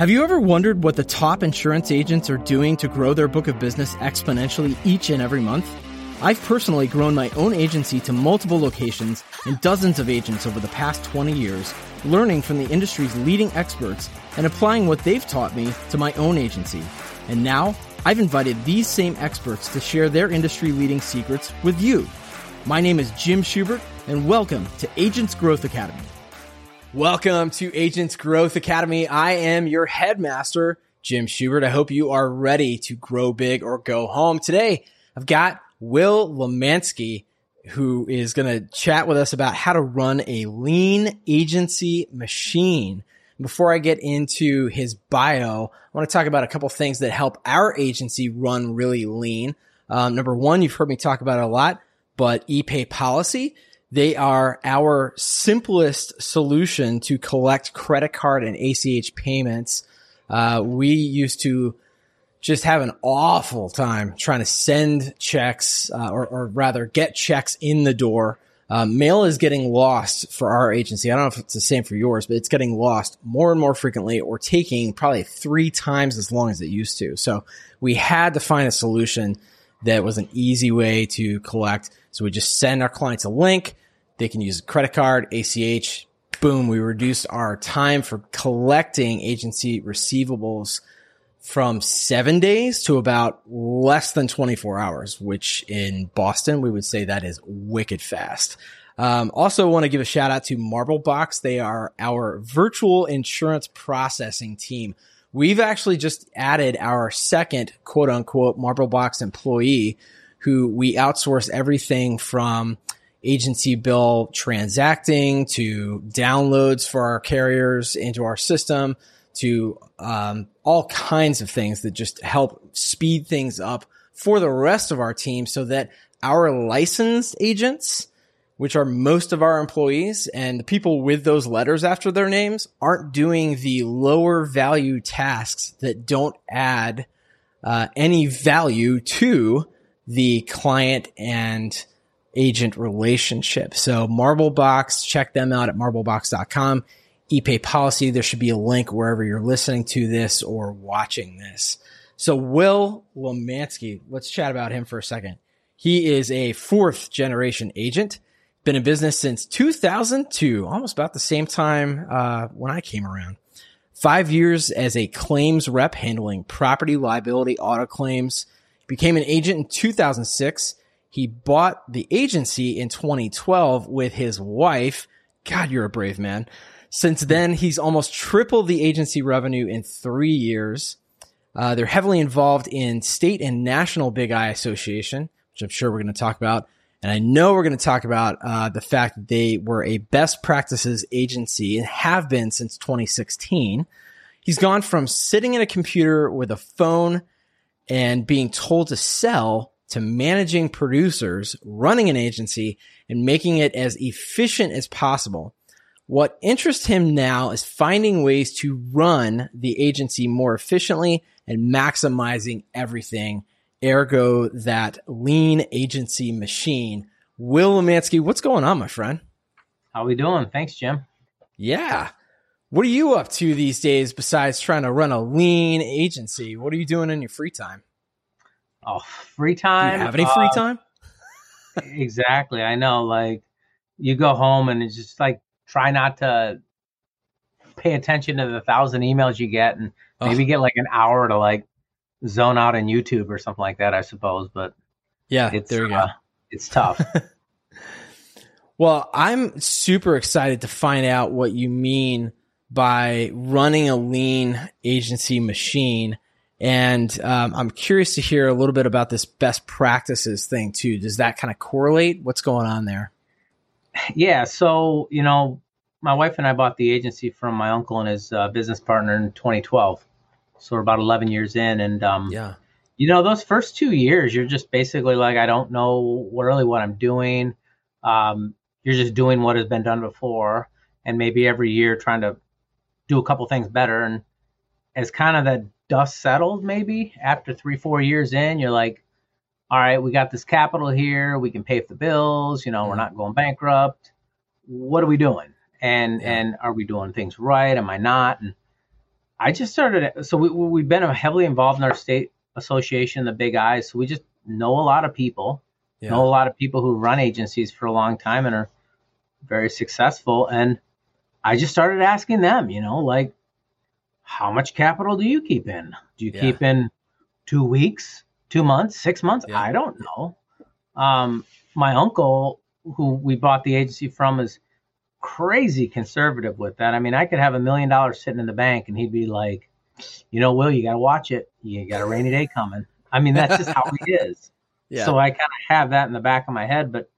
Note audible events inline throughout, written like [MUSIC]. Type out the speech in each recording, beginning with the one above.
Have you ever wondered what the top insurance agents are doing to grow their book of business exponentially each and every month? I've personally grown my own agency to multiple locations and dozens of agents over the past 20 years, learning from the industry's leading experts and applying what they've taught me to my own agency. And now, I've invited these same experts to share their industry leading secrets with you. My name is Jim Schubert, and welcome to Agents Growth Academy. Welcome to Agents Growth Academy. I am your headmaster, Jim Schubert. I hope you are ready to grow big or go home. Today, I've got Will Lemansky, who is going to chat with us about how to run a lean agency machine. Before I get into his bio, I want to talk about a couple things that help our agency run really lean. Um, number one, you've heard me talk about it a lot, but ePay policy. They are our simplest solution to collect credit card and ACH payments. Uh, we used to just have an awful time trying to send checks, uh, or, or, rather get checks in the door. Um, mail is getting lost for our agency. I don't know if it's the same for yours, but it's getting lost more and more frequently or taking probably three times as long as it used to. So we had to find a solution that was an easy way to collect. So we just send our clients a link. They can use a credit card, ACH. Boom. We reduced our time for collecting agency receivables from seven days to about less than 24 hours, which in Boston, we would say that is wicked fast. Um, also want to give a shout out to Marblebox. They are our virtual insurance processing team. We've actually just added our second quote unquote marble box employee who we outsource everything from agency bill transacting to downloads for our carriers into our system to um, all kinds of things that just help speed things up for the rest of our team so that our licensed agents, which are most of our employees and the people with those letters after their names aren't doing the lower value tasks that don't add uh, any value to the client and agent relationship. So Marblebox, check them out at marblebox.com. ePay policy. There should be a link wherever you're listening to this or watching this. So Will Lemansky, let's chat about him for a second. He is a fourth generation agent, been in business since 2002, almost about the same time uh, when I came around. Five years as a claims rep handling property liability auto claims. Became an agent in 2006 he bought the agency in 2012 with his wife. God, you're a brave man. Since then, he's almost tripled the agency revenue in three years. Uh, they're heavily involved in state and national Big I Association, which I'm sure we're going to talk about. And I know we're going to talk about uh, the fact that they were a best practices agency and have been since 2016. He's gone from sitting in a computer with a phone and being told to sell to managing producers, running an agency, and making it as efficient as possible. What interests him now is finding ways to run the agency more efficiently and maximizing everything. Ergo, that lean agency machine. Will Lemansky, what's going on, my friend? How we doing? Thanks, Jim. Yeah. What are you up to these days besides trying to run a lean agency? What are you doing in your free time? Oh, free time. Do you have any free uh, time? [LAUGHS] exactly. I know. Like you go home and it's just like try not to pay attention to the thousand emails you get and maybe oh. get like an hour to like zone out on YouTube or something like that, I suppose. But yeah, it's, there you uh, go. It's tough. [LAUGHS] well, I'm super excited to find out what you mean by running a lean agency machine and um, I'm curious to hear a little bit about this best practices thing too. Does that kind of correlate? What's going on there? Yeah. So, you know, my wife and I bought the agency from my uncle and his uh, business partner in 2012. So we're about 11 years in. And, um, yeah, you know, those first two years, you're just basically like, I don't know really what I'm doing. Um, you're just doing what has been done before. And maybe every year trying to do a couple things better. And as kind of the dust settled maybe after three four years in you're like all right we got this capital here we can pay for the bills you know we're not going bankrupt what are we doing and yeah. and are we doing things right am i not and I just started. So we we've been heavily involved in our state association, the Big I's. So we just know a lot of people, yeah. know a lot of people who run agencies for a long time and are very successful. And I just started asking them, you know, like, how much capital do you keep in? Do you yeah. keep in two weeks, two months, six months? Yeah. I don't know. Um, my uncle, who we bought the agency from, is crazy conservative with that. I mean, I could have a million dollars sitting in the bank and he'd be like, you know, Will, you got to watch it. You got a rainy day coming. I mean, that's just how he [LAUGHS] is. Yeah. So I kind of have that in the back of my head. But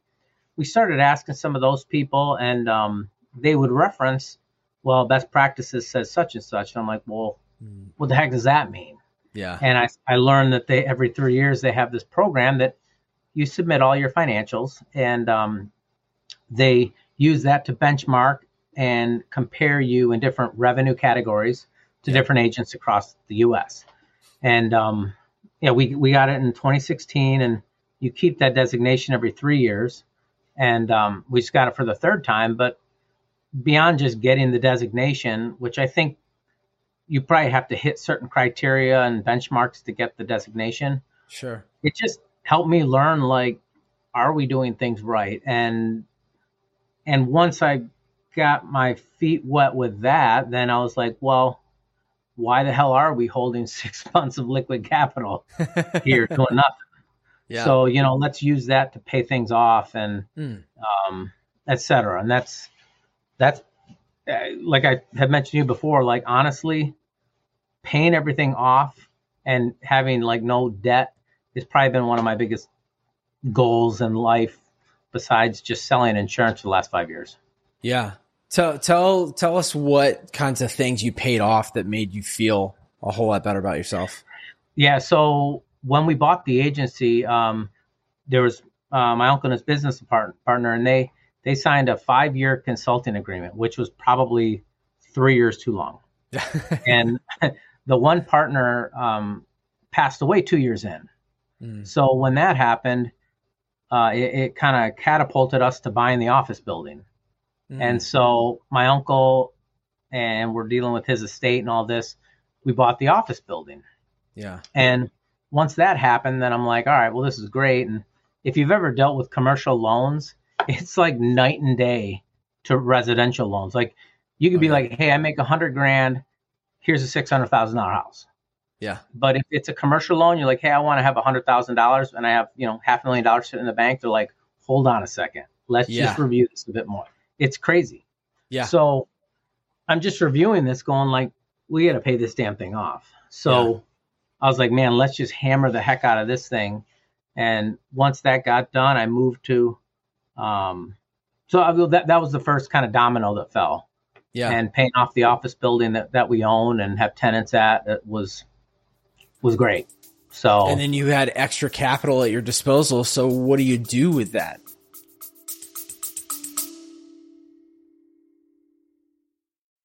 we started asking some of those people, and um, they would reference, well, best practices says such and such. And I'm like, well, mm. what the heck does that mean? Yeah. And I, I learned that they every three years they have this program that you submit all your financials, and um, they use that to benchmark and compare you in different revenue categories to yeah. different agents across the U.S. And um, yeah, we we got it in 2016, and you keep that designation every three years, and um, we just got it for the third time. But beyond just getting the designation, which I think you probably have to hit certain criteria and benchmarks to get the designation. Sure. It just helped me learn like, are we doing things right? And and once I got my feet wet with that, then I was like, well, why the hell are we holding [LAUGHS] six months of liquid capital [LAUGHS] here doing nothing? Yeah. So, you know, let's use that to pay things off and mm. um, et cetera. And that's, that's uh, like I have mentioned to you before, like honestly, paying everything off and having like no debt has probably been one of my biggest goals in life besides just selling insurance for the last five years. Yeah. Tell tell tell us what kinds of things you paid off that made you feel a whole lot better about yourself. Yeah. So when we bought the agency, um, there was uh, my uncle and his business partner, and they they signed a five year consulting agreement, which was probably three years too long. [LAUGHS] and the one partner um, passed away two years in. Mm. So when that happened, uh, it, it kind of catapulted us to buying the office building. Mm-hmm. And so my uncle and we're dealing with his estate and all this. We bought the office building. Yeah. And once that happened, then I'm like, all right, well, this is great. And if you've ever dealt with commercial loans, [LAUGHS] it's like night and day to residential loans. Like you could be okay. like, hey, I make a hundred grand. Here's a six hundred thousand dollar house. Yeah. But if it's a commercial loan, you're like, hey, I want to have a hundred thousand dollars and I have, you know, half a million dollars sitting in the bank. They're like, hold on a second. Let's yeah. just review this a bit more. It's crazy. Yeah. So I'm just reviewing this going like, we got to pay this damn thing off. So yeah. I was like, man, let's just hammer the heck out of this thing. And once that got done, I moved to, um, so I, that, that was the first kind of domino that fell. Yeah. And paying off the office building that, that we own and have tenants at, it was, was great. So and then you had extra capital at your disposal. So what do you do with that?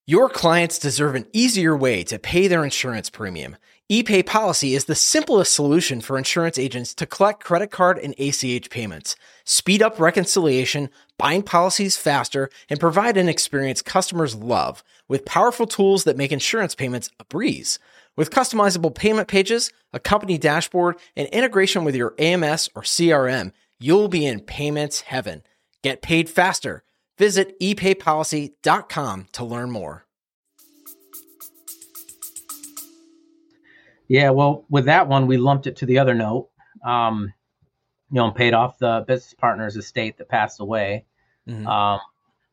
Your clients deserve an easier way to pay their insurance premium. ePay Policy is the simplest solution for insurance agents to collect credit card and ACH payments, speed up reconciliation, bind policies faster, and provide an experience customers love with powerful tools that make insurance payments a breeze. With customizable payment pages, a company dashboard, and integration with your AMS or CRM, you'll be in payments heaven. Get paid faster. Visit epaypolicy.com to learn more. Yeah, well, with that one, we lumped it to the other note. Um, you know, and paid off the business partner's estate that passed away. Mm-hmm. Um,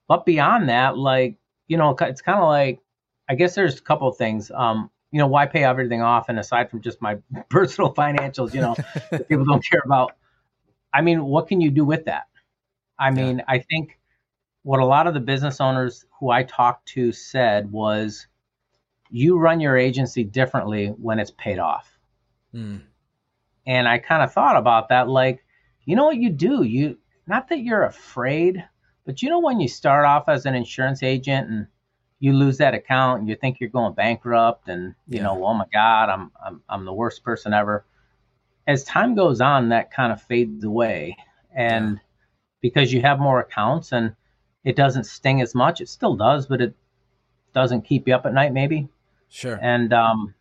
but beyond that, like, you know, it's kind of like, I guess there's a couple of things. Um, you know, why pay everything off? And aside from just my [LAUGHS] personal financials, you know, [LAUGHS] people don't care about. I mean, what can you do with that? I mean, yeah. I think what a lot of the business owners who I talked to said was, you run your agency differently when it's paid off. Mm. And I kind of thought about that, like, you know what you do? You not that you're afraid, but you know when you start off as an insurance agent and you lose that account and you think you're going bankrupt and you yeah. know oh my god I'm, I'm i'm the worst person ever as time goes on that kind of fades away and yeah. because you have more accounts and it doesn't sting as much it still does but it doesn't keep you up at night maybe Sure. And um,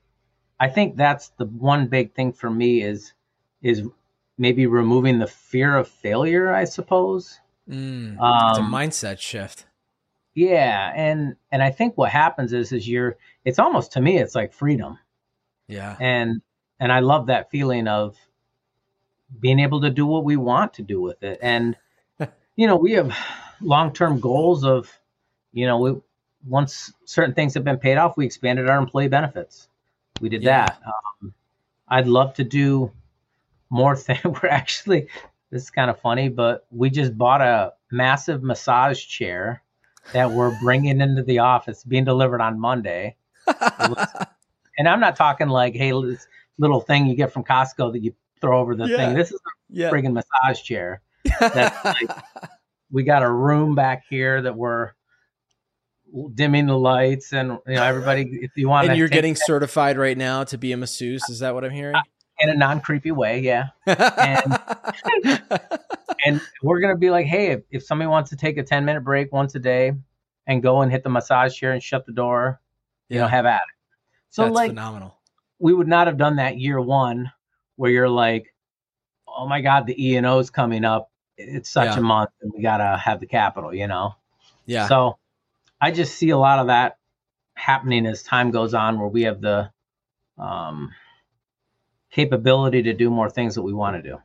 I think that's the one big thing for me is is maybe removing the fear of failure. I suppose. Mm, um, it's a mindset shift. Yeah, and and I think what happens is is you're it's almost to me it's like freedom. Yeah. And and I love that feeling of being able to do what we want to do with it. And [LAUGHS] you know, we have long-term goals of you know, we once certain things have been paid off, we expanded our employee benefits. We did yeah. that. Um, I'd love to do more [LAUGHS] things. We're actually this is kind of funny, but we just bought a massive massage chair that we're bringing into the office, being delivered on Monday. [LAUGHS] and I'm not talking like, hey, this little thing you get from Costco that you throw over the yeah. thing. This is a yeah. friggin' massage chair. That's [LAUGHS] Like, we got a room back here that we're dimming the lights, and you know everybody. If you want, and you're getting that, certified right now to be a masseuse. Is that what I'm hearing? In a non creepy way, yeah. And, [LAUGHS] and we're gonna be like, hey, if, if somebody wants to take a 10 minute break once a day and go and hit the massage chair and shut the door, you know, have at it. So That's like phenomenal. We would not have done that year one where you're like, oh my God, the E and O's coming up. It's such yeah. a month and we gotta have the capital, you know? Yeah. So I just see a lot of that happening as time goes on where we have the um capability to do more things that we want to do.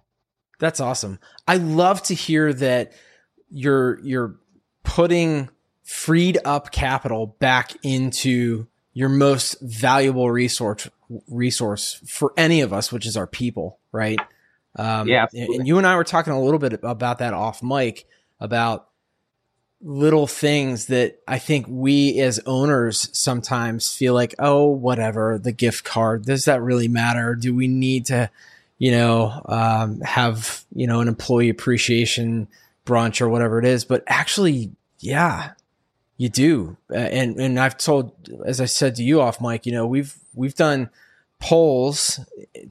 That's awesome. I love to hear that you're you're putting freed up capital back into your most valuable resource resource for any of us, which is our people, right? Um, yeah. And you and I were talking a little bit about that off mic about little things that I think we as owners sometimes feel like, oh, whatever, the gift card, does that really matter? Do we need to, you know, um, have, you know, an employee appreciation brunch or whatever it is? But actually, yeah, you do. and, and I've told, as I said to you off mic, you know, we've, we've done polls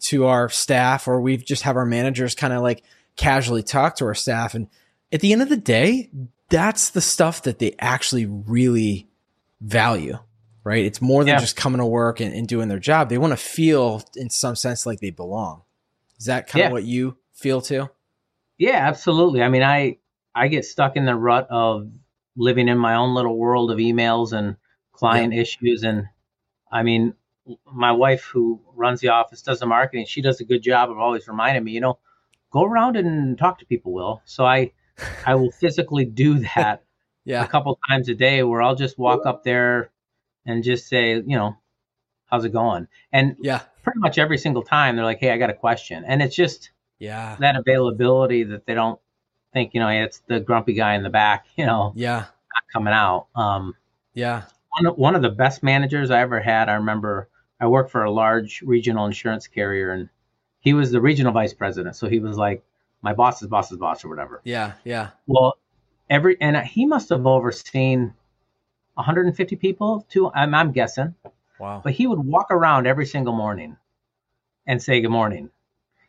to our staff or we've just have our managers kind of like casually talk to our staff. And at the end of the day, that's the stuff that they actually really value, right? It's more than yeah. just coming to work and, and, doing their job. They want to feel, in some sense, like they belong. Is that kind yeah. of what you feel too? Yeah, absolutely. I mean, I I get stuck in the rut of living in my own little world of emails and client yeah. issues, and I mean, my wife who runs the office does the marketing. She does a good job of always reminding me, you know, go around and talk to people. Will so I I will [LAUGHS] physically do that yeah. a couple times a day where I'll just walk up there and just say, you know, how's it going? And yeah, pretty much every single time they're like, hey, I got a question. And it's just yeah that availability that they don't think, you know, hey, it's the grumpy guy in the back, [LAUGHS] you know, yeah, not coming out. Um, yeah. One, one of the best managers I ever had, I remember I worked for a large regional insurance carrier and he was the regional vice president. So he was like, my boss's boss's boss or whatever. Yeah, yeah. Well, every and he must have overseen 150 people too. I'm, I'm guessing. Wow. But he would walk around every single morning and say good morning.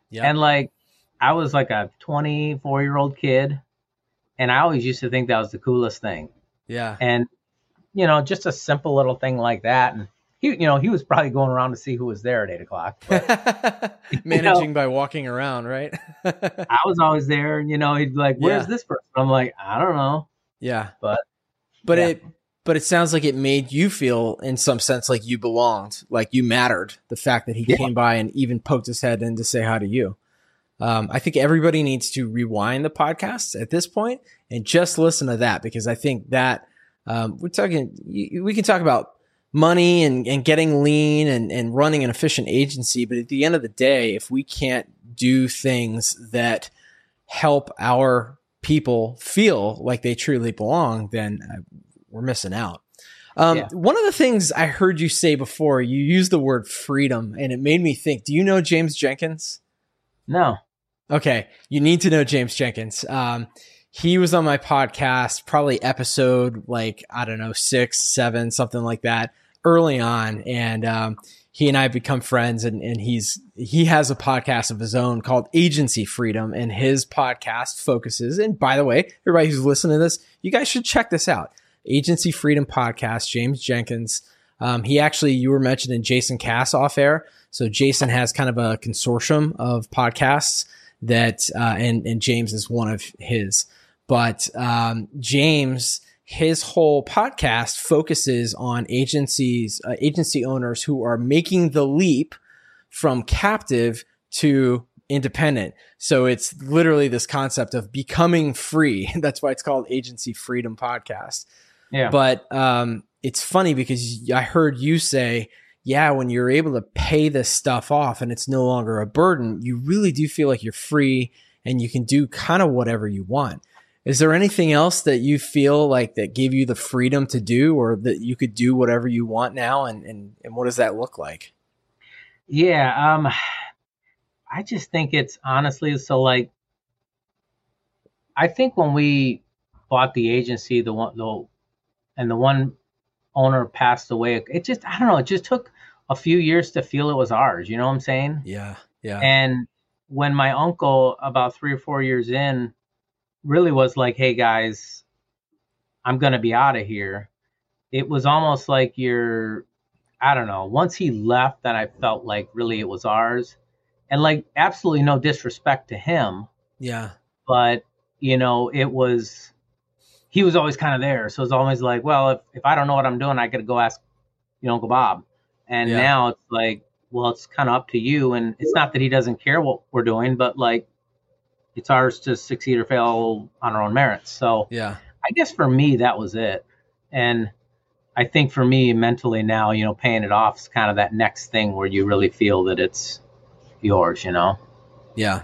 Yeah. And like I was like a 24 year old kid, and I always used to think that was the coolest thing. Yeah. And you know, just a simple little thing like that, and he, you know, he was probably going around to see who was there at eight o'clock. But, [LAUGHS] Managing know, by walking around, right? [LAUGHS] I was always there, and you know, he'd be like, "Where's yeah. this person?" I'm like, "I don't know." Yeah, but but yeah. it but it sounds like it made you feel, in some sense, like you belonged, like you mattered. The fact that he yeah. came by and even poked his head in to say hi to you. Um, I think everybody needs to rewind the podcast at this point and just listen to that because I think that um, we're talking. We can talk about money and, and getting lean and, and running an efficient agency. But at the end of the day, if we can't do things that help our people feel like they truly belong, then uh, we're missing out. Um, yeah. One of the things I heard you say before, you used the word freedom, and it made me think. Do you know James Jenkins? No. Okay, you need to know James Jenkins. Um, he was on my podcast, probably episode like, I don't know, six, seven, something like that early on. And, um, he and I have become friends and, and he's, he has a podcast of his own called Agency Freedom and his podcast focuses. And by the way, everybody who's listening to this, you guys should check this out. Agency Freedom podcast, James Jenkins. Um, he actually, you were mentioning Jason Cass off air. So Jason has kind of a consortium of podcasts that, uh, and, and James is one of his. But um, James, his whole podcast focuses on agencies, uh, agency owners who are making the leap from captive to independent. So it's literally this concept of becoming free. [LAUGHS] That's why it's called Agency Freedom Podcast. Yeah. But um, it's funny because I heard you say, yeah, when you're able to pay this stuff off and it's no longer a burden, you really do feel like you're free and you can do kind of whatever you want. Is there anything else that you feel like that gave you the freedom to do or that you could do whatever you want now? And, and, and what does that look like? Yeah. Um, I just think it's honestly so like I think when we bought the agency, the one the and the one owner passed away, it just I don't know, it just took a few years to feel it was ours. You know what I'm saying? Yeah, yeah. And when my uncle, about three or four years in, really was like, "Hey guys, I'm gonna be out of here," it was almost like you're, I don't know. Once he left, then I felt like really it was ours and like absolutely no disrespect to him. Yeah. But you know, it was he was always kind of there. So it's always like, well, if, if I don't know what I'm doing, I got to go ask, you know, Uncle Bob. And yeah. now it's like, well, it's kind of up to you. And it's not that he doesn't care what we're doing, but like, it's ours to succeed or fail on our own merits. So yeah, I guess for me that was it. And I think for me mentally now, you know, paying it off is kind of that next thing where you really feel that it's yours, you know? Yeah.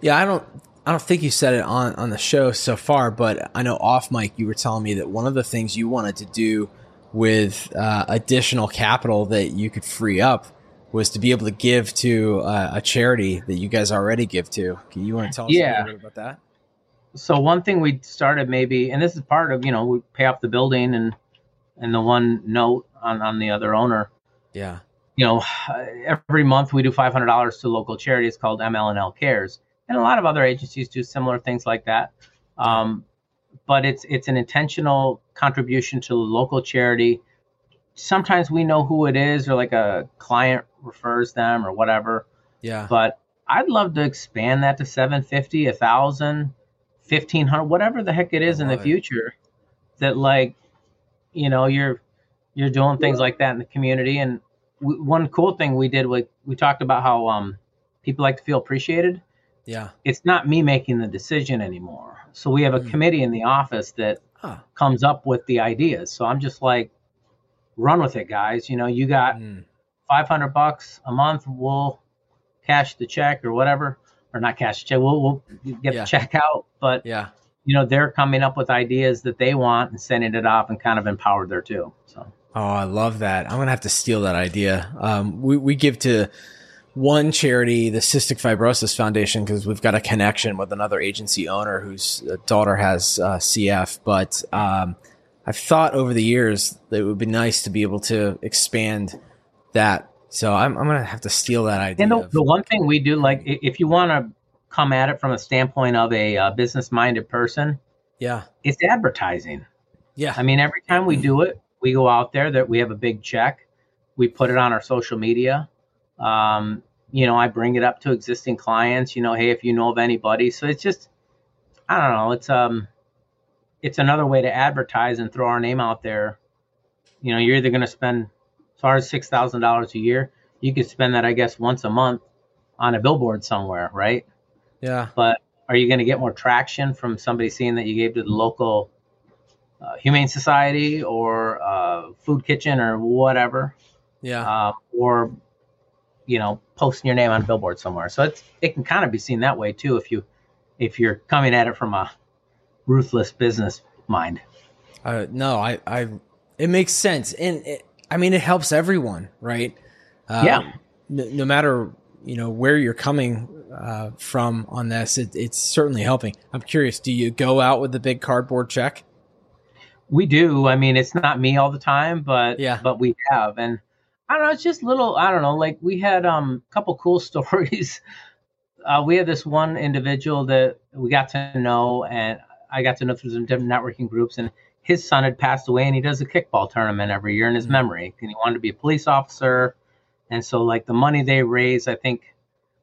Yeah, I don't I don't think you said it on on the show so far, but I know off mic you were telling me that one of the things you wanted to do with uh, additional capital that you could free up was to be able to give to uh, a charity that you guys already give to. Can you want to tell us yeah. a little bit about that? So one thing we started maybe, and this is part of you know we pay off the building and and the one note on on the other owner. Yeah you know, every month we do $500 to local charities called MLNL Cares, and a lot of other agencies do similar things like that. Um, but it's it's an intentional contribution to the local charity. Sometimes we know who it is, or like a client refers them, or whatever. Yeah. But I'd love to expand that to 750, 1,000, 1,500, whatever the heck it is in the future. That like, you know, you're you're doing things like that in the community, and one cool thing we did we we talked about how um people like to feel appreciated yeah it's not me making the decision anymore so we have a mm. committee in the office that huh. comes up with the ideas so i'm just like run with it guys you know you got mm. 500 bucks a month we'll cash the check or whatever or not cash the check we'll, we'll get yeah. the check out but yeah you know they're coming up with ideas that they want and sending it off and kind of empowered there too so Oh, I love that. I'm gonna have to steal that idea. Um, we we give to one charity, the Cystic Fibrosis Foundation, because we've got a connection with another agency owner whose daughter has uh, CF. But um, I've thought over the years that it would be nice to be able to expand that. So I'm, I'm gonna have to steal that idea. And the, the one thing we do, like, if you want to come at it from a standpoint of a uh, business-minded person, yeah, it's advertising. Yeah, I mean, every time we do it, we go out there that we have a big check we put it on our social media um, you know i bring it up to existing clients you know hey if you know of anybody so it's just i don't know it's um it's another way to advertise and throw our name out there you know you're either going to spend as far as six thousand dollars a year you could spend that i guess once a month on a billboard somewhere right yeah but are you going to get more traction from somebody seeing that you gave to the local uh, Humane Society or uh, Food Kitchen or whatever. Yeah. Uh, or you know, posting your name on a billboard somewhere. So it's it can kind of be seen that way too if you if you're coming at it from a ruthless business mind. Uh, no, I, I, it makes sense, and it, I mean, it helps everyone, right? Um, yeah. No, no, matter you know where you're coming uh, from on this, it, it's certainly helping. I'm curious, do you go out with the big cardboard check? We do. I mean, it's not me all the time, but yeah, but we have, and I don't know. It's just little. I don't know. Like we had um a couple cool [LAUGHS] stories. Uh, we had this one individual that we got to know, and I got to know through some different networking groups, and his son had passed away and he does a kickball tournament every year in his mm-hmm. memory and he wanted to be a police officer and so like the money they raise i think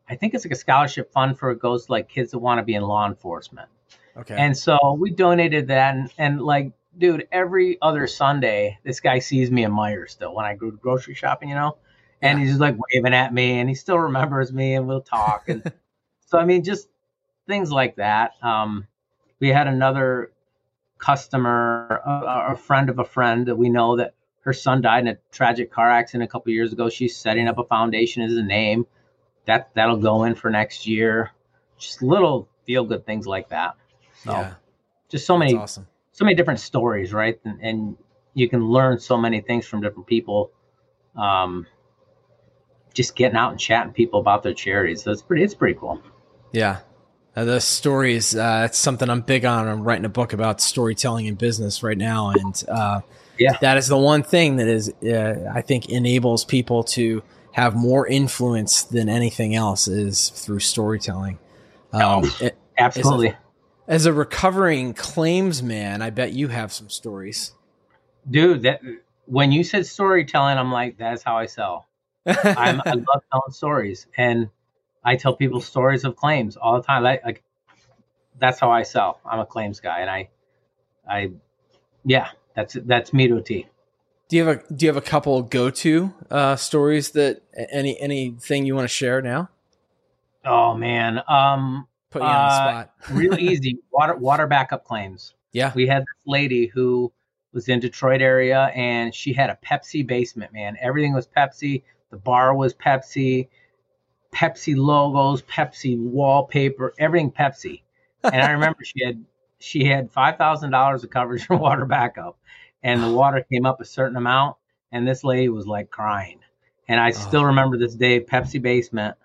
i think it's like a scholarship fund for it goes to like kids that want to be in law enforcement okay and so we donated that and, and like dude every other sunday this guy sees me in Meijer still when i go grocery shopping you know and yeah. he's just like waving at me and he still remembers me and we'll talk and [LAUGHS] so i mean just things like that um we had another customer, a, a friend of a friend that we know that her son died in a tragic car accident a couple years ago. She's setting up a foundation as a name that that'll go in for next year. Just little feel good things like that. So yeah. just so many awesome. So many different stories, right? And, and, you can learn so many things from different people. Um, just getting out and chatting people about their charities. So it's pretty it's pretty cool. Yeah. Uh, the stories, uh, it's something I'm big on. I'm writing a book about storytelling in business right now. And uh, yeah, that is the one thing that is, uh, I think, enables people to have more influence than anything else is through storytelling. Um, oh, absolutely. A, as a recovering claims man, I bet you have some stories. Dude, that when you said storytelling, I'm like, that's how I sell. I'm, I love telling stories. And I tell people stories of claims all the time. Like, like that's how I sell. I'm a claims guy, and I, I, yeah, that's that's me to a T. Do you have a Do you have a couple go to uh, stories that any anything you want to share now? Oh man, um, put you on the uh, spot. really [LAUGHS] easy water water backup claims. Yeah, we had this lady who was in Detroit area, and she had a Pepsi basement. Man, everything was Pepsi. The bar was Pepsi. Pepsi logos, Pepsi wallpaper, everything Pepsi. And I remember she had she had five thousand dollars of coverage for [LAUGHS] water backup, and the water came up a certain amount, and this lady was like crying. And I still oh. remember this day, Pepsi basement.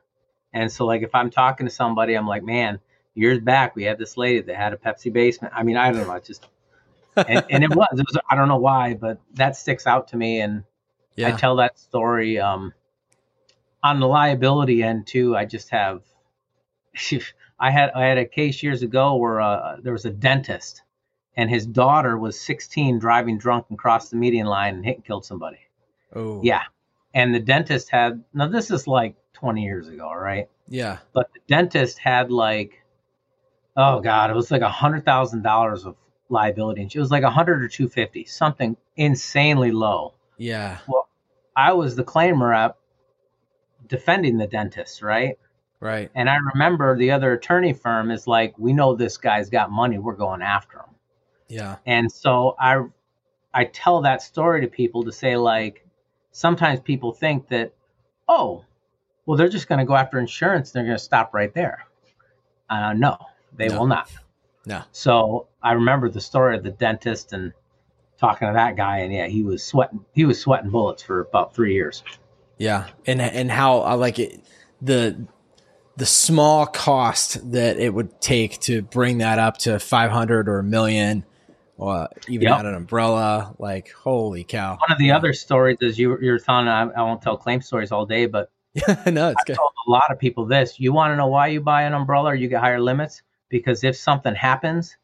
And so, like, if I'm talking to somebody, I'm like, man, years back we had this lady that had a Pepsi basement. I mean, I don't know, it just and, and it was, it was I don't know why, but that sticks out to me, and yeah. I tell that story. Um, on the liability end too, I just have. [LAUGHS] I had I had a case years ago where uh, there was a dentist, and his daughter was 16, driving drunk and crossed the median line and hit and killed somebody. Oh, yeah. And the dentist had now this is like 20 years ago, right? Yeah. But the dentist had like, oh god, it was like a hundred thousand dollars of liability, and it was like a hundred or two fifty, something insanely low. Yeah. Well, I was the claim rep defending the dentist, right? Right. And I remember the other attorney firm is like, we know this guy's got money, we're going after him. Yeah. And so I I tell that story to people to say like sometimes people think that oh, well they're just going to go after insurance, they're going to stop right there. Uh, no, they no. will not. No. So I remember the story of the dentist and talking to that guy, and yeah, he was sweating. He was sweating bullets for about three years. Yeah, and and how I like it the the small cost that it would take to bring that up to 500 or a million or even yep. an umbrella like holy cow one of the other stories is you, you're telling I, I, won't tell claim stories all day but [LAUGHS] no it's I good. told a lot of people this you want to know why you buy an umbrella or you get higher limits because if something happens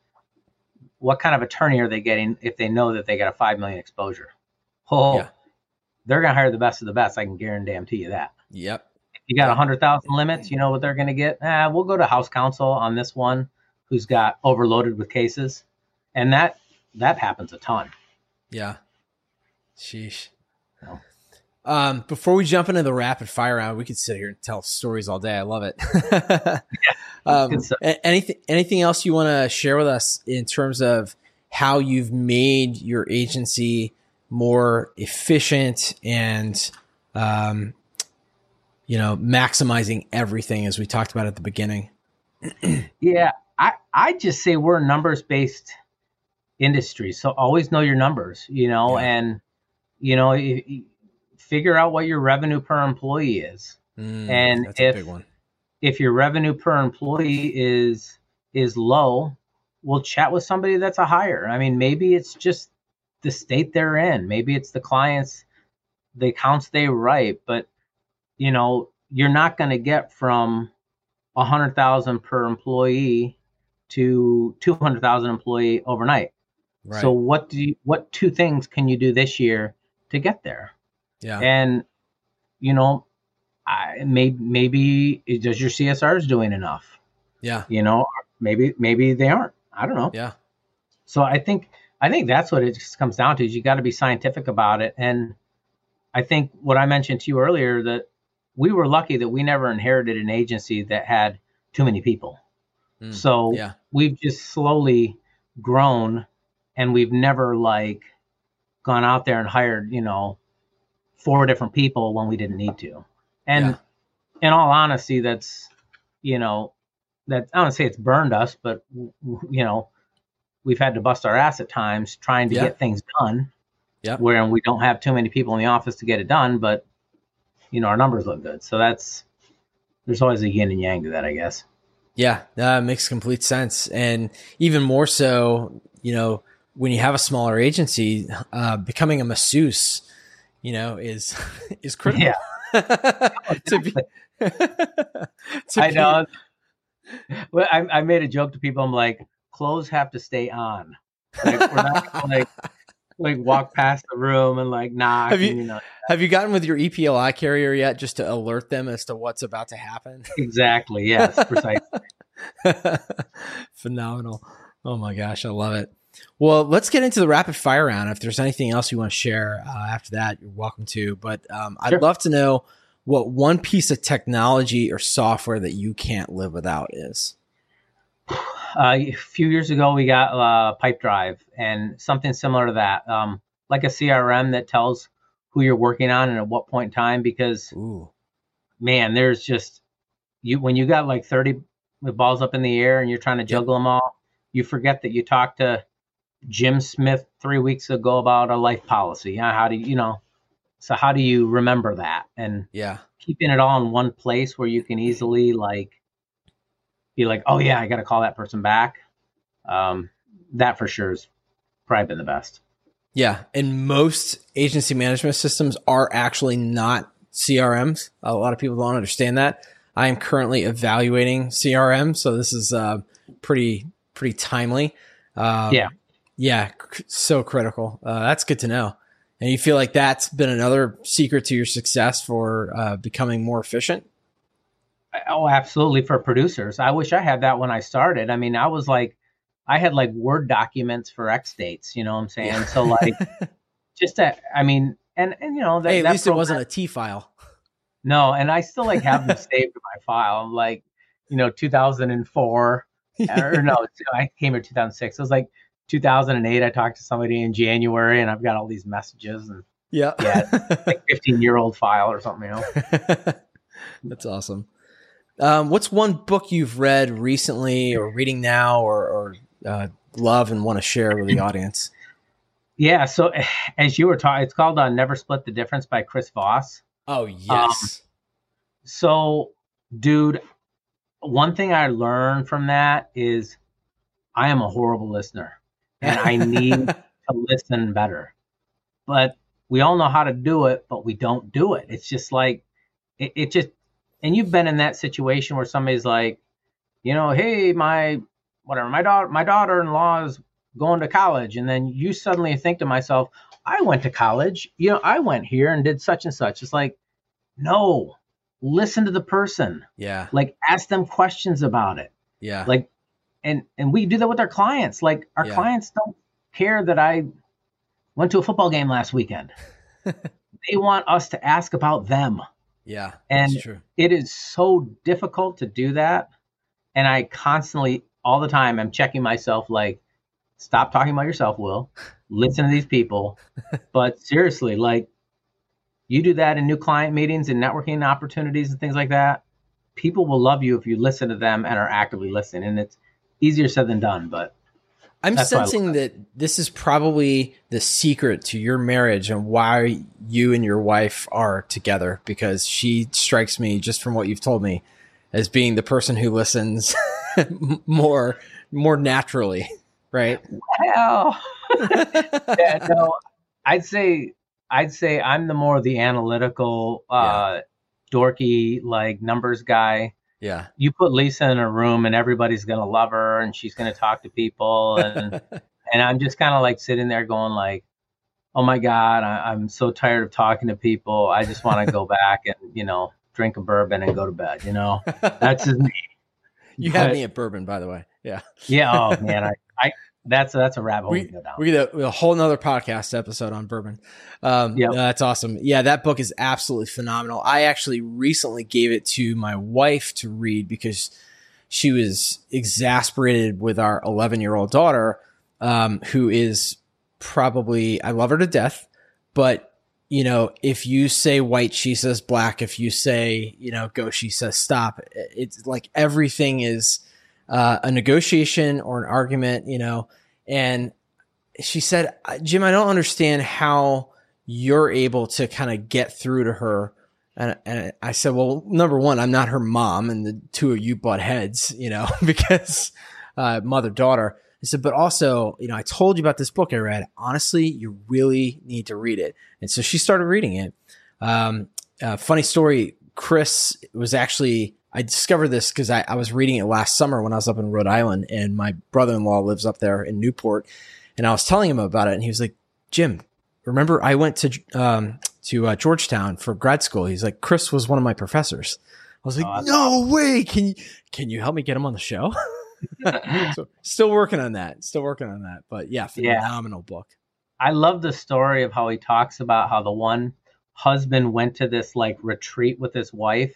what kind of attorney are they getting if they know that they got a 5 million exposure oh yeah they're going to hire the best of the best. I can guarantee you that. Yep. If you got a hundred thousand limits, you know what they're going to get. Ah, we'll go to House Counsel on this one, who's got overloaded with cases, and that that happens a ton. Yeah. Sheesh. Um, before we jump into the rapid fire round, we could sit here and tell stories all day. I love it. [LAUGHS] yeah, um, anything, anything else you want to share with us in terms of how you've made your agency more efficient and um, you know maximizing everything as we talked about at the beginning [CLEARS THROAT] yeah i i just say we're a numbers based industry so always know your numbers you know yeah. and you know figure out what your revenue per employee is mm, and if if your revenue per employee is is low we'll chat with somebody that's a higher i mean maybe it's just the state they're in. Maybe it's the clients, the accounts they write, but you know, you're not going to get from a hundred thousand per employee to two hundred thousand employee overnight. Right. So what do you, what two things can you do this year to get there? Yeah. And you know, I maybe maybe does your CSRs doing enough? Yeah. You know, maybe maybe they aren't. I don't know. Yeah. So I think I think that's what it just comes down to is you got to be scientific about it. And I think what I mentioned to you earlier that we were lucky that we never inherited an agency that had too many people. Mm, so yeah. we've just slowly grown and we've never like gone out there and hired, you know, four different people when we didn't need to. And yeah. in all honesty, that's, you know, that I don't say it's burned us, but you know, we've had to bust our ass at times trying to yeah. get things done. Yeah. Where we don't have too many people in the office to get it done, but you know, our numbers look good. So that's there's always a yin and yang to that, I guess. Yeah, that makes complete sense. And even more so, you know, when you have a smaller agency, uh, becoming a masseuse, you know, is [LAUGHS] is critical. Yeah. [LAUGHS] to be, [LAUGHS] to I know. Well, I, I made a joke to people. I'm like, clothes have to stay on. Like, we're not like like walk past the room and like knock. Have you, and, you know, have you gotten with your EPLI carrier yet, just to alert them as to what's about to happen? Exactly. Yes. Precisely. Phenomenal. Oh my gosh, I love it. Well, let's get into the rapid fire round. If there's anything else you want to share uh, after that, you're welcome to. But um, I'd love to know what one piece of technology or software that you can't live without is. Uh, a few years ago, we got uh, Pipedrive and something similar to that, um, like a CRM that tells who you're working on and at what point in time. Because, Ooh. man, there's just you when you got like 30 balls up in the air and you're trying to juggle them all, you forget that you talked to Jim Smith three weeks ago about a life policy. How do you, you know? So how do you remember that? And yeah, keeping it all in one place where you can easily like be like, oh yeah, I got to call that person back. Um, that for sure is probably been the best. Yeah, and most agency management systems are actually not CRMs. A lot of people don't understand that. I am currently evaluating CRM, so this is uh, pretty pretty timely. Um, yeah, yeah, so critical. Uh, that's good to know. And you feel like that's been another secret to your success for uh, becoming more efficient? Oh, absolutely. For producers, I wish I had that when I started. I mean, I was like, I had like Word documents for X dates. You know what I'm saying? Yeah. So like, [LAUGHS] just that. I mean, and and you know, that, hey, at that least program, it wasn't a T file. No, and I still like have them [LAUGHS] saved in my file. I'm like, you know, 2004 [LAUGHS] or no, I came here 2006. I was like 2008. I talked to somebody in January, and I've got all these messages and yeah, [LAUGHS] yeah, like 15 year old file or something. You know, [LAUGHS] that's awesome. Um, what's one book you've read recently or reading now or, or uh, love and want to share with the audience? Yeah. So [SIGHS] as you were talking, it's called uh, Never Split the Difference by Chris Voss. Oh, yes. Um, so, dude, one thing I learned from that is I am a horrible listener and I need [LAUGHS] to listen better. But we all know how to do it, but we don't do it. It's just like, it, it just, and you've been in that situation where somebody's like, you know, hey, my whatever, my daughter, my daughter-in-law is going to college, and then you suddenly think to myself, I went to college, you know, I went here and did such and such. It's like, no, listen to the person. Yeah. Like ask them questions about it. Yeah. Like, and and we do that with our clients. Like our yeah. clients don't care that I went to a football game last weekend. [LAUGHS] they want us to ask about them. Yeah, and it is so difficult to do that. And I constantly, all the time, I'm checking myself like, stop talking about yourself, Will. Listen to these people. [LAUGHS] but seriously, like, you do that in new client meetings and networking opportunities and things like that. People will love you if you listen to them and are actively listening. And it's easier said than done, but I'm sensing that this is probably the secret to your marriage and why you and your wife are together because she strikes me just from what you've told me as being the person who listens [LAUGHS] more more naturally, right? Well, [LAUGHS] yeah, no, I'd say I'd say I'm the more the analytical, uh, yeah. dorky like numbers guy. Yeah. You put Lisa in a room and everybody's going to love her and she's going to talk to people and [LAUGHS] and I'm just kind of like sitting there going like, oh my god, I, am so tired of talking to people. I just want to go [LAUGHS] back and you know drink a bourbon and go to bed. You know, that's just me. You but, had me at bourbon, by the way. Yeah. Yeah. Oh [LAUGHS] man, I, I that's that's a rabbit hole we, to go down. We get a, a, whole nother podcast episode on bourbon. Um, yeah, that's awesome. Yeah, that book is absolutely phenomenal. I actually recently gave it to my wife to read because she was exasperated with our 11 year old daughter, um, who is probably I love her to death, but you know, if you say white, she says black. If you say, you know, go, she says stop. It's like everything is uh, a negotiation or an argument, you know. And she said, Jim, I don't understand how you're able to kind of get through to her. And, and, I said, well, number one, I'm not her mom, and the two of you butt heads, you know, [LAUGHS] because uh, mother daughter. I said, but also, you know, I told you about this book I read. Honestly, you really need to read it. And so she started reading it. Um, uh, funny story. Chris was actually I discovered this because I, I, was reading it last summer when I was up in Rhode Island, and my brother in law lives up there in Newport, and I was telling him about it, and he was like, "Jim, remember I went to um, to uh, Georgetown for grad school." He's like, "Chris was one of my professors." I was like, oh, "No way! Can you can you help me get him on the show?" [LAUGHS] so still working on that. Still working on that. But yeah, phenomenal yeah. book. I love the story of how he talks about how the one husband went to this like retreat with his wife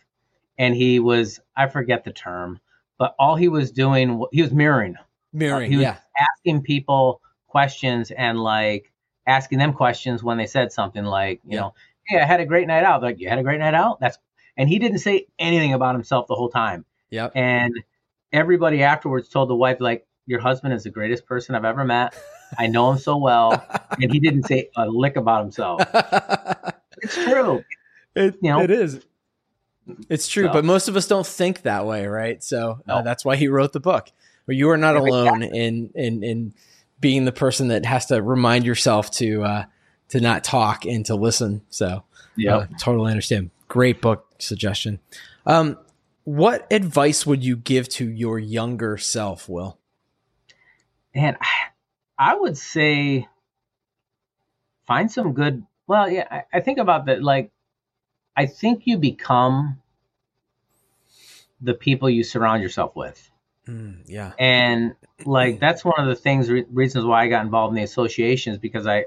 and he was I forget the term, but all he was doing he was mirroring. Mirroring, uh, he was yeah. asking people questions and like asking them questions when they said something like, you yeah. know, hey, I had a great night out. like, you had a great night out? That's and he didn't say anything about himself the whole time. Yep. And everybody afterwards told the wife, like, your husband is the greatest person I've ever met. I know him so well. [LAUGHS] and he didn't say a lick about himself. [LAUGHS] it's true. It, you know, it is. It's true, so. but most of us don't think that way, right? So uh, that's why he wrote the book. But you are not alone in in in being the person that has to remind yourself to uh, to not talk and to listen. So yeah, uh, totally understand. Great book suggestion. Um, what advice would you give to your younger self, Will? And [SIGHS] I would say find some good. Well, yeah, I, I think about that. Like I think you become the people you surround yourself with. Mm, yeah. And like [CLEARS THROAT] that's one of the things re- reasons why I got involved in the associations because I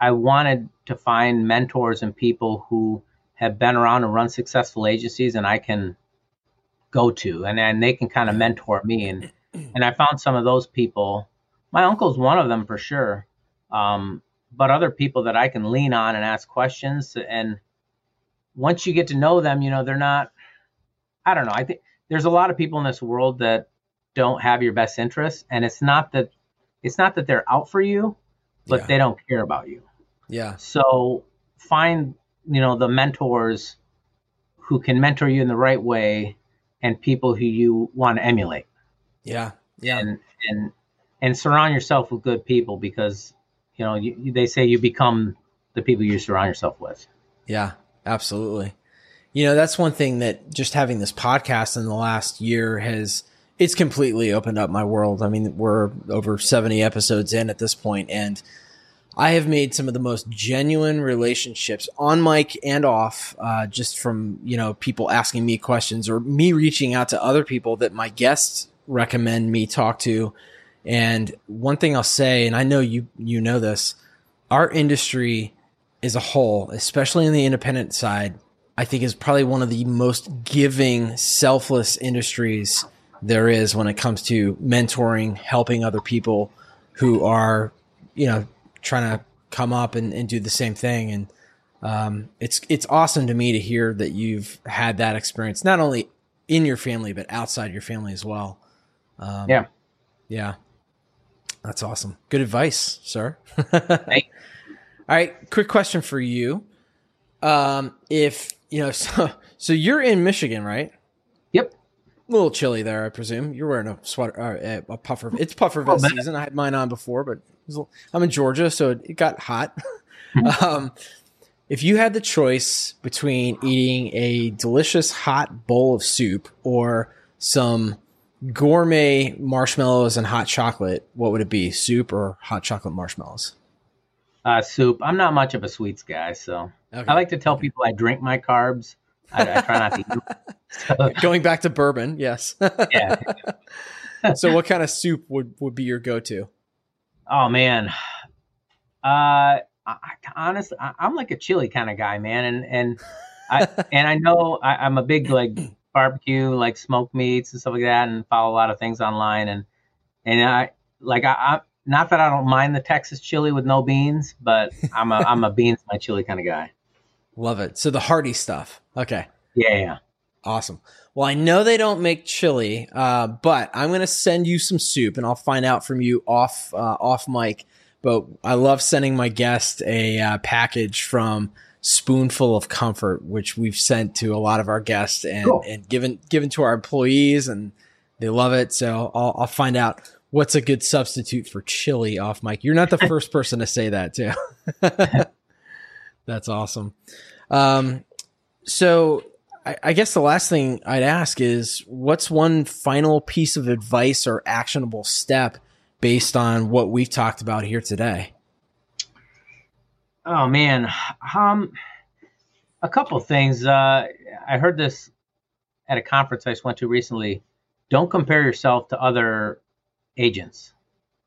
I wanted to find mentors and people who have been around and run successful agencies and I can go to and and they can kind of mentor me and [CLEARS THROAT] and I found some of those people. My uncle's one of them for sure. Um, but other people that I can lean on and ask questions and once you get to know them, you know, they're not, I don't know. I think there's a lot of people in this world that don't have your best interests. And it's not that, it's not that they're out for you, but yeah. they don't care about you. Yeah. So find, you know, the mentors who can mentor you in the right way and people who you want to emulate. Yeah. Yeah. And, and, and surround yourself with good people because, you know, you, they say you become the people you surround yourself with. Yeah. Absolutely. You know, that's one thing that just having this podcast in the last year has it's completely opened up my world. I mean, we're over 70 episodes in at this point and I have made some of the most genuine relationships on mic and off, uh, just from, you know, people asking me questions or me reaching out to other people that my guests recommend me talk to. And one thing I'll say, and I know you, you know this, our industry as a whole, especially in the independent side, I think is probably one of the most giving, selfless industries there is when it comes to mentoring, helping other people who are, you know, trying to come up and, and do the same thing. And um, it's it's awesome to me to hear that you've had that experience, not only in your family but outside your family as well. Um, yeah, yeah, that's awesome. Good advice, sir. [LAUGHS] hey. All right, quick question for you. Um, if you know, [LAUGHS] so so you're in Michigan, right? Yep. A little chilly there, I presume. You're wearing a sweater, uh, a puffer. It's puffer vest oh, season. I had mine on before, but I'm in Georgia, so it got hot. [LAUGHS] um, if you had the choice between eating a delicious hot bowl of soup or some gourmet marshmallows and hot chocolate, what would it be? Soup or hot chocolate marshmallows? Uh, soup. I'm not much of a sweets guy, so okay. I like to tell people I drink my carbs. I, I try not to eat. So. [LAUGHS] Going back to bourbon, yes. yeah. [LAUGHS] so, what kind of soup would would be your go to? Oh man, uh, I, honestly, I, am like a chili kind of guy, man, and and I [LAUGHS] and I know I, am a big like barbecue, like smoked meats and stuff like that, and follow a lot of things online, and and I like I, I not that I don't mind the Texas chili with no beans, but I'm a I'm a [LAUGHS] beans my chili kind of guy. Love it. So the hearty stuff. Okay. Yeah. yeah. Awesome. Well, I know they don't make chili, uh, but I'm going to send you some soup, and I'll find out from you off uh, off mic but I love sending my guest a uh, package from Spoonful of Comfort, which we've sent to a lot of our guests and, cool. and given given to our employees, and they love it. So I'll, I'll find out what's a good substitute for chili off mic. You're not the [LAUGHS] first person to say that too. [LAUGHS] That's awesome. Um, so I, I, guess the last thing I'd ask is what's one final piece of advice or actionable step based on what we've talked about here today? Oh man, um, a couple things. Uh, I heard this at a conference I just went to recently. Don't compare yourself to other agents.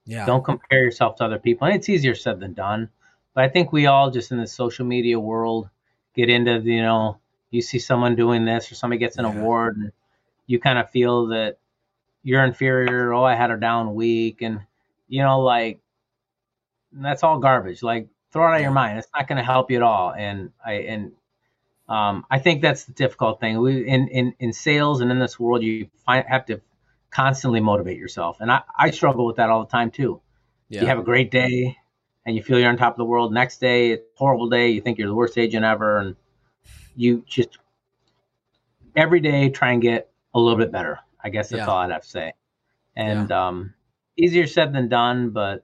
Yeah. Don't compare yourself to other people. And it's easier said than done. But I think we all just in the social media world get into, the, you know, you see someone doing this or somebody gets an yeah. award and you kind of feel that you're inferior. Oh, I had a down week, and you know, like that's all garbage. Like throw it out of your mind. It's not going to help you at all. And I and um, I think that's the difficult thing. We in in in sales and in this world, you find, have to constantly motivate yourself, and I I struggle with that all the time too. Yeah. You have a great day, and you feel you're on top of the world. Next day, it's a horrible day. You think you're the worst agent ever, and you just every day try and get a little bit better. I guess that's yeah. all I'd have to say. And yeah. um, easier said than done, but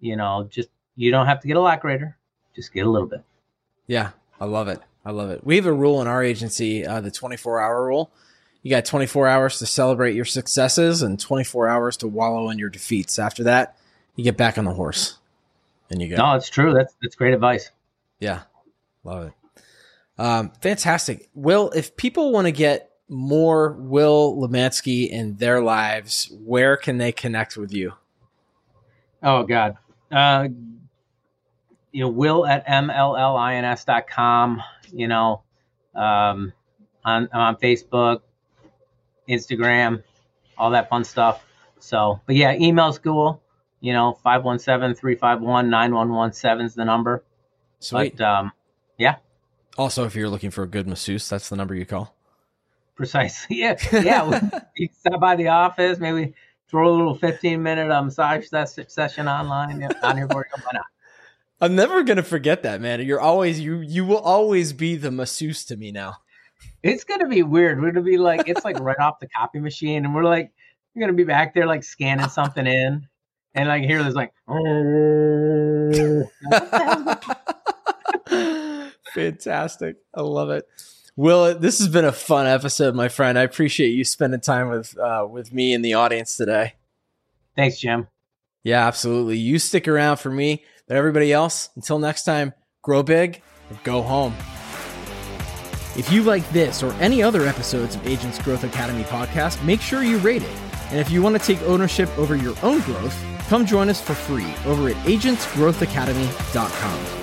you know, just you don't have to get a lot greater. Just get a little bit. Yeah, I love it. I love it. We have a rule in our agency, uh, the 24 hour rule. You got 24 hours to celebrate your successes and 24 hours to wallow in your defeats. After that, you get back on the horse and you go. No, it's true. That's that's great advice. Yeah, love it. Um, fantastic. Will, if people want to get more Will Lemansky in their lives, where can they connect with you? Oh God. Uh, you know, will at mllins.com, you know, um, on, on Facebook, Instagram, all that fun stuff. So, but yeah, email school, you know, 517-351-9117 is the number. Sweet. But, um, yeah. Also, if you're looking for a good masseuse, that's the number you call. Precisely. [LAUGHS] Yeah. [LAUGHS] Yeah. you stop by the office, maybe throw a little 15 minute um, massage session online on your board. Why not? I'm never gonna forget that, man. You're always you you will always be the masseuse to me now. It's gonna be weird. We're gonna be like it's like right off the copy machine, and we're like we're gonna be back there like scanning something in, and like here there's like. [LAUGHS] Fantastic! I love it. Will, this has been a fun episode, my friend. I appreciate you spending time with uh, with me and the audience today. Thanks, Jim. Yeah, absolutely. You stick around for me, but everybody else, until next time, grow big or go home. If you like this or any other episodes of Agents Growth Academy podcast, make sure you rate it. And if you want to take ownership over your own growth, come join us for free over at agentsgrowthacademy.com.